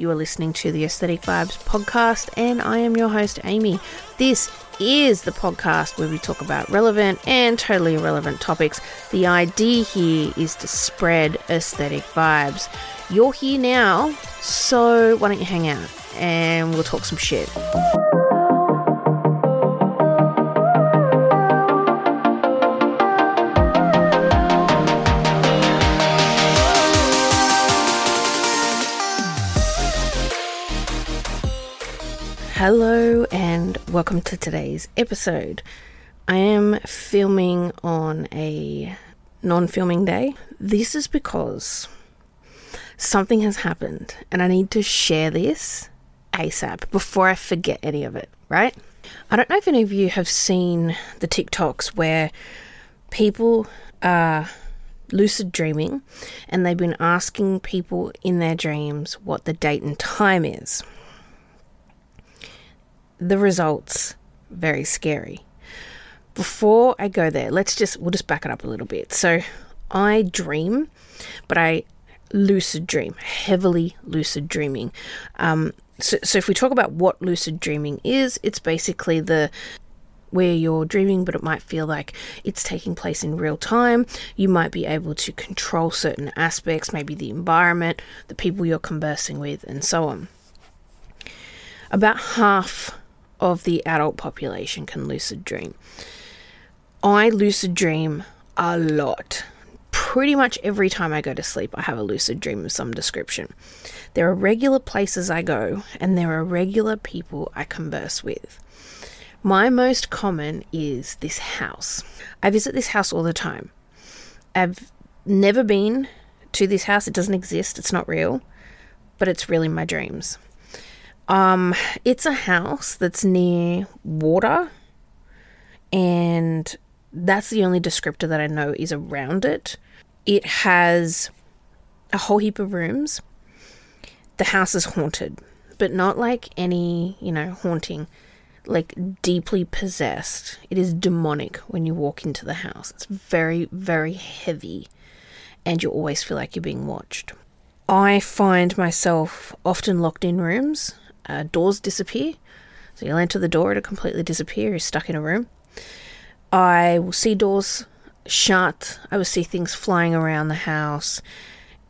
You are listening to the Aesthetic Vibes podcast, and I am your host, Amy. This is the podcast where we talk about relevant and totally irrelevant topics. The idea here is to spread aesthetic vibes. You're here now, so why don't you hang out and we'll talk some shit. Hello and welcome to today's episode. I am filming on a non filming day. This is because something has happened and I need to share this ASAP before I forget any of it, right? I don't know if any of you have seen the TikToks where people are lucid dreaming and they've been asking people in their dreams what the date and time is the results very scary. Before I go there, let's just we'll just back it up a little bit. So I dream, but I lucid dream, heavily lucid dreaming. Um, so, so if we talk about what lucid dreaming is, it's basically the where you're dreaming, but it might feel like it's taking place in real time. You might be able to control certain aspects, maybe the environment, the people you're conversing with, and so on. About half of the adult population can lucid dream. I lucid dream a lot. Pretty much every time I go to sleep, I have a lucid dream of some description. There are regular places I go, and there are regular people I converse with. My most common is this house. I visit this house all the time. I've never been to this house, it doesn't exist, it's not real, but it's really my dreams. Um, it's a house that's near water, and that's the only descriptor that I know is around it. It has a whole heap of rooms. The house is haunted, but not like any, you know, haunting, like deeply possessed. It is demonic when you walk into the house. It's very, very heavy, and you always feel like you're being watched. I find myself often locked in rooms uh, doors disappear. So you'll enter the door, it'll completely disappear. You're stuck in a room. I will see doors shut. I will see things flying around the house.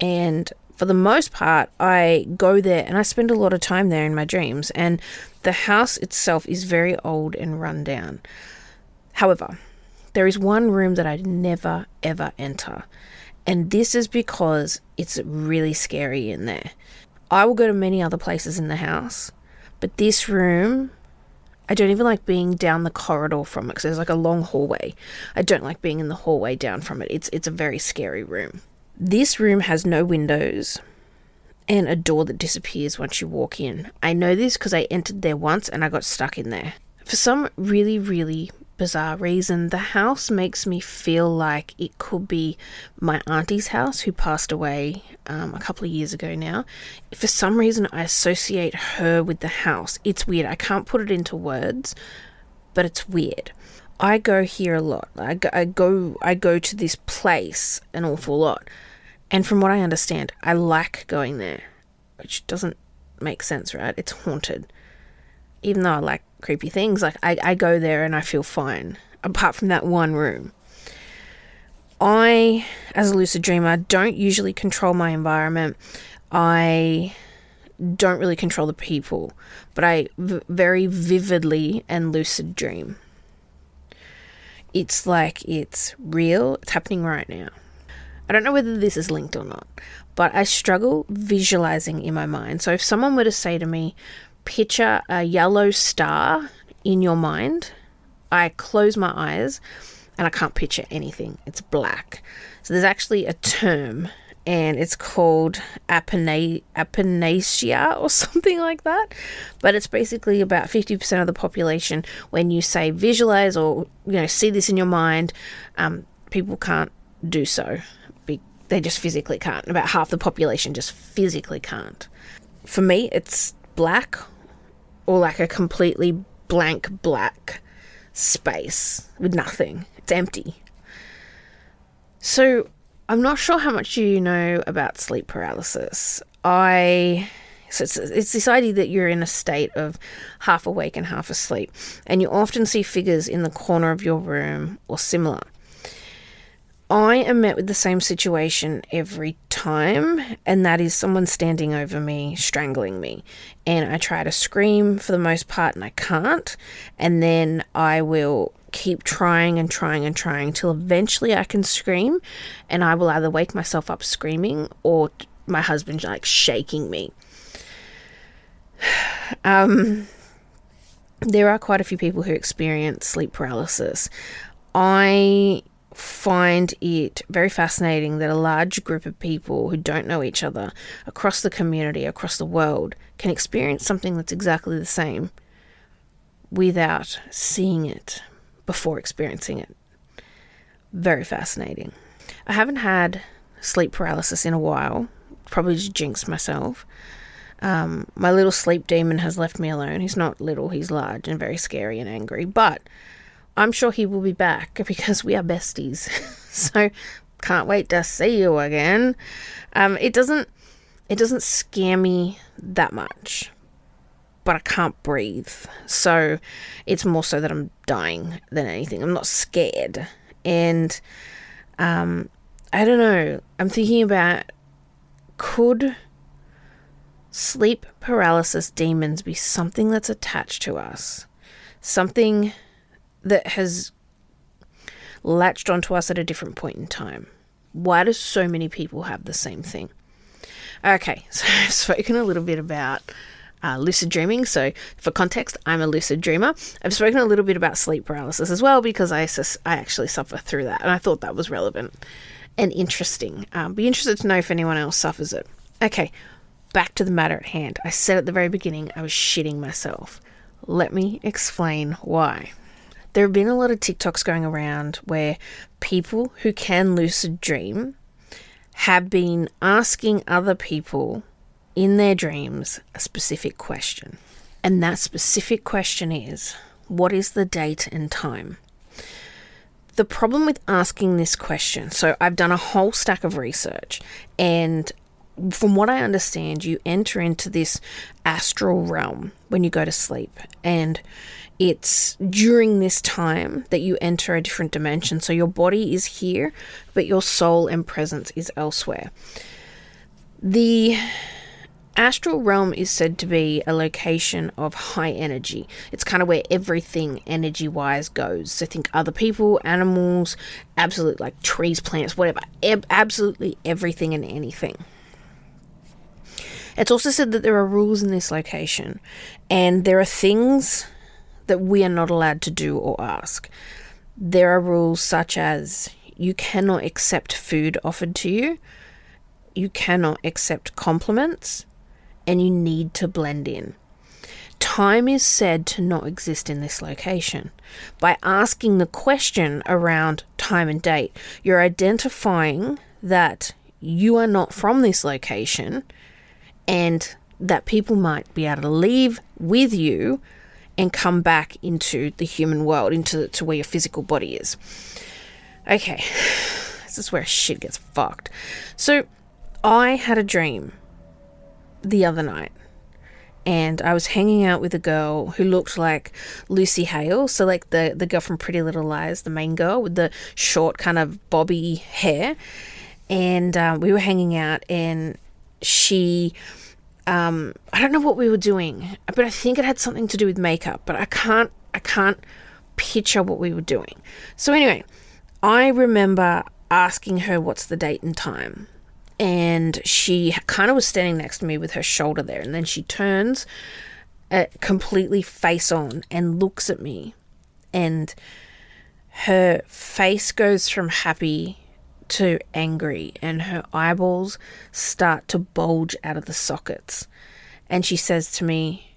And for the most part, I go there and I spend a lot of time there in my dreams. And the house itself is very old and run down. However, there is one room that I never ever enter. And this is because it's really scary in there. I will go to many other places in the house, but this room, I don't even like being down the corridor from it because there's like a long hallway. I don't like being in the hallway down from it. It's it's a very scary room. This room has no windows and a door that disappears once you walk in. I know this because I entered there once and I got stuck in there. For some really, really bizarre reason, the house makes me feel like it could be my auntie's house who passed away um, a couple of years ago now. For some reason, I associate her with the house. It's weird. I can't put it into words, but it's weird. I go here a lot. I go, I go, I go to this place an awful lot, and from what I understand, I like going there, which doesn't make sense, right? It's haunted even though I like creepy things, like I, I go there and I feel fine, apart from that one room. I, as a lucid dreamer, don't usually control my environment. I don't really control the people, but I v- very vividly and lucid dream. It's like it's real, it's happening right now. I don't know whether this is linked or not, but I struggle visualizing in my mind. So if someone were to say to me, picture a yellow star in your mind. I close my eyes and I can't picture anything. It's black. So there's actually a term and it's called apana- apanasia or something like that. But it's basically about 50% of the population. When you say visualize or you know see this in your mind, um, people can't do so. Be- they just physically can't. About half the population just physically can't. For me, it's black or like a completely blank black space with nothing. It's empty. So, I'm not sure how much you know about sleep paralysis. I So it's, it's this idea that you're in a state of half awake and half asleep, and you often see figures in the corner of your room or similar. I am met with the same situation every time, and that is someone standing over me, strangling me. And I try to scream for the most part, and I can't. And then I will keep trying and trying and trying till eventually I can scream, and I will either wake myself up screaming or my husband like shaking me. Um, there are quite a few people who experience sleep paralysis. I find it very fascinating that a large group of people who don't know each other across the community, across the world, can experience something that's exactly the same without seeing it before experiencing it. Very fascinating. I haven't had sleep paralysis in a while, probably just jinxed myself. Um, my little sleep demon has left me alone. He's not little, he's large and very scary and angry, but I'm sure he will be back because we are besties. so can't wait to see you again. Um, it doesn't it doesn't scare me that much, but I can't breathe. So it's more so that I'm dying than anything. I'm not scared, and um, I don't know. I'm thinking about could sleep paralysis demons be something that's attached to us, something that has latched onto us at a different point in time. Why do so many people have the same thing? Okay, so I've spoken a little bit about uh, lucid dreaming. So, for context, I'm a lucid dreamer. I've spoken a little bit about sleep paralysis as well because I, I actually suffer through that, and I thought that was relevant and interesting. Um, be interested to know if anyone else suffers it. Okay, back to the matter at hand. I said at the very beginning I was shitting myself. Let me explain why there have been a lot of TikToks going around where people who can lucid dream have been asking other people in their dreams a specific question. And that specific question is what is the date and time? The problem with asking this question, so I've done a whole stack of research, and from what I understand, you enter into this astral realm when you go to sleep, and it's during this time that you enter a different dimension. So your body is here, but your soul and presence is elsewhere. The astral realm is said to be a location of high energy. It's kind of where everything energy wise goes. So think other people, animals, absolute like trees, plants, whatever. absolutely everything and anything. It's also said that there are rules in this location, and there are things that we are not allowed to do or ask. There are rules such as you cannot accept food offered to you, you cannot accept compliments, and you need to blend in. Time is said to not exist in this location. By asking the question around time and date, you're identifying that you are not from this location and that people might be able to leave with you and come back into the human world, into to where your physical body is. Okay, this is where shit gets fucked. So, I had a dream the other night, and I was hanging out with a girl who looked like Lucy Hale, so like the the girl from Pretty Little Liars, the main girl with the short kind of bobby hair, and um, we were hanging out, and she um, I don't know what we were doing, but I think it had something to do with makeup, but I can't I can't picture what we were doing. So anyway, I remember asking her what's the date and time. And she kind of was standing next to me with her shoulder there, and then she turns uh, completely face on and looks at me. And her face goes from happy to angry and her eyeballs start to bulge out of the sockets. And she says to me,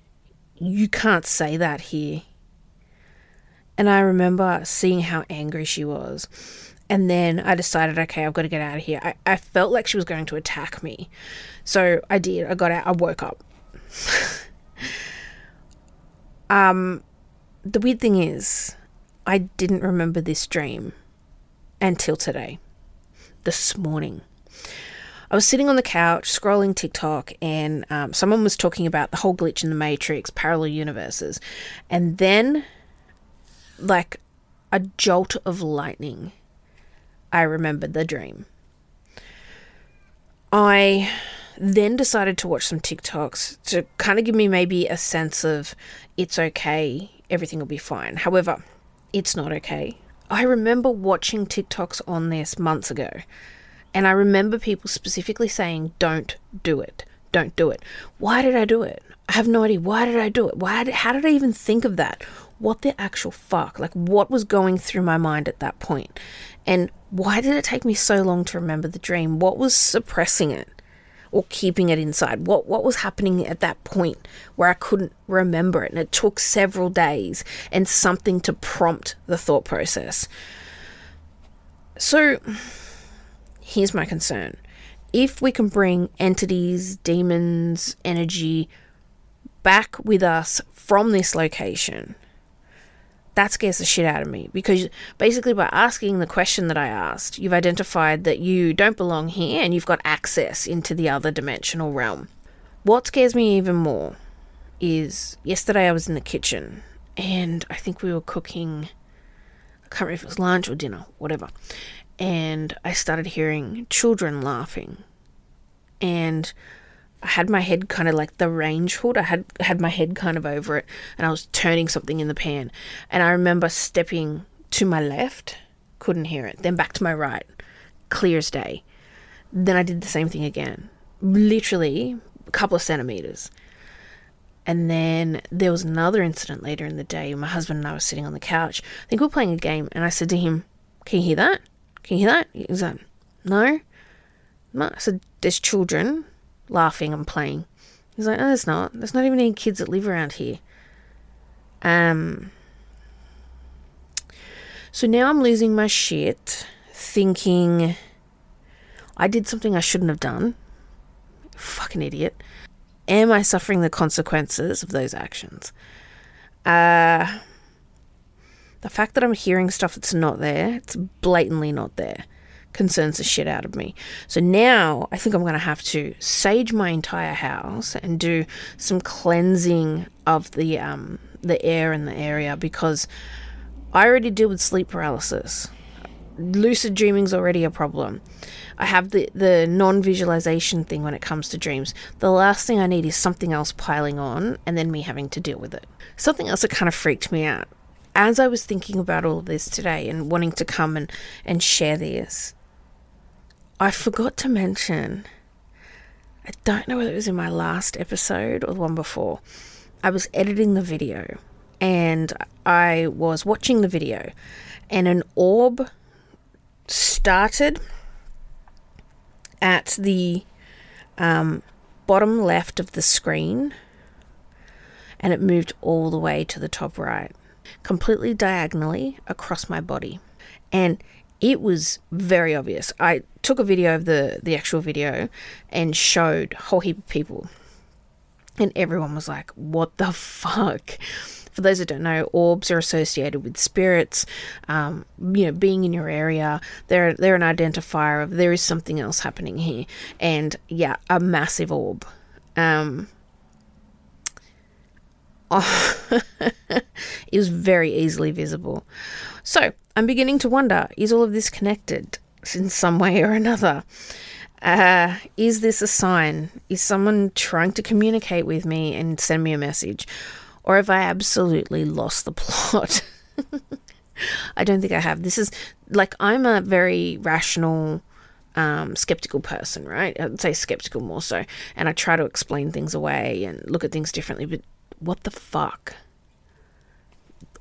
You can't say that here. And I remember seeing how angry she was. And then I decided, okay, I've got to get out of here. I, I felt like she was going to attack me. So I did. I got out. I woke up. um, the weird thing is, I didn't remember this dream until today this morning. I was sitting on the couch scrolling TikTok, and um, someone was talking about the whole glitch in the Matrix, parallel universes, and then, like, a jolt of lightning, I remembered the dream. I then decided to watch some TikToks to kind of give me maybe a sense of it's okay, everything will be fine. However, it's not okay. I remember watching TikToks on this months ago, and I remember people specifically saying, Don't do it. Don't do it. Why did I do it? I have no idea. Why did I do it? Why did, how did I even think of that? What the actual fuck? Like, what was going through my mind at that point? And why did it take me so long to remember the dream? What was suppressing it? Or keeping it inside? What what was happening at that point where I couldn't remember it and it took several days and something to prompt the thought process. So here's my concern. If we can bring entities, demons, energy back with us from this location, that scares the shit out of me because basically by asking the question that I asked, you've identified that you don't belong here and you've got access into the other dimensional realm. What scares me even more is yesterday I was in the kitchen and I think we were cooking I can't remember if it was lunch or dinner, whatever. And I started hearing children laughing. And I had my head kind of like the range hood. I had had my head kind of over it, and I was turning something in the pan. And I remember stepping to my left, couldn't hear it. Then back to my right, clear as day. Then I did the same thing again, literally a couple of centimeters. And then there was another incident later in the day. My husband and I were sitting on the couch. I think we were playing a game, and I said to him, "Can you hear that? Can you hear that?" He was like, "No." I said, "There's children laughing and playing. He's like, no, there's not. There's not even any kids that live around here. Um. So now I'm losing my shit, thinking I did something I shouldn't have done. Fucking idiot. Am I suffering the consequences of those actions? Uh, the fact that I'm hearing stuff that's not there, it's blatantly not there concerns the shit out of me. So now I think I'm going to have to sage my entire house and do some cleansing of the um, the air in the area because I already deal with sleep paralysis. Lucid dreaming's already a problem. I have the, the non visualization thing when it comes to dreams. The last thing I need is something else piling on and then me having to deal with it. Something else that kind of freaked me out as I was thinking about all of this today and wanting to come and, and share this, I forgot to mention, I don't know whether it was in my last episode or the one before. I was editing the video and I was watching the video, and an orb started at the um, bottom left of the screen and it moved all the way to the top right, completely diagonally across my body. And it was very obvious. I took a video of the the actual video and showed a whole heap of people, and everyone was like, "What the fuck." For those that don't know, orbs are associated with spirits. Um, you know, being in your area, they're they're an identifier of there is something else happening here, and yeah, a massive orb. Um, oh, it was very easily visible. So I'm beginning to wonder is all of this connected in some way or another? Uh, is this a sign? Is someone trying to communicate with me and send me a message? Or have I absolutely lost the plot? I don't think I have. This is like I'm a very rational, um, skeptical person, right? I'd say skeptical more so. And I try to explain things away and look at things differently. But what the fuck?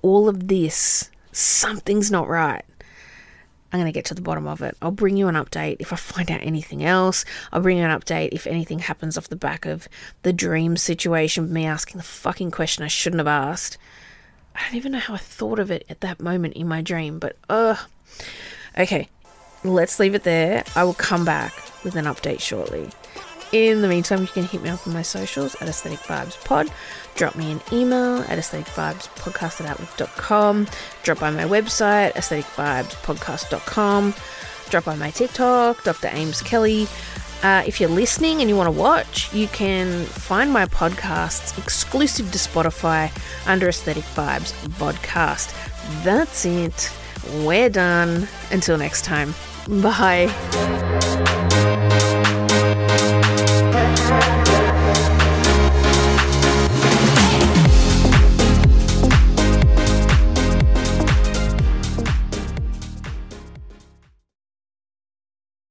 All of this something's not right. I'm going to get to the bottom of it. I'll bring you an update if I find out anything else. I'll bring you an update if anything happens off the back of the dream situation, me asking the fucking question I shouldn't have asked. I don't even know how I thought of it at that moment in my dream, but uh okay. Let's leave it there. I will come back with an update shortly. In the meantime, you can hit me up on my socials at Aesthetic Vibes Pod. Drop me an email at aestheticvibespodcast at outlook.com. Drop by my website, aestheticvibespodcast.com. drop by my TikTok, Dr. Ames Kelly. Uh, if you're listening and you want to watch, you can find my podcasts exclusive to Spotify under Aesthetic Vibes Podcast. That's it. We're done. Until next time. Bye.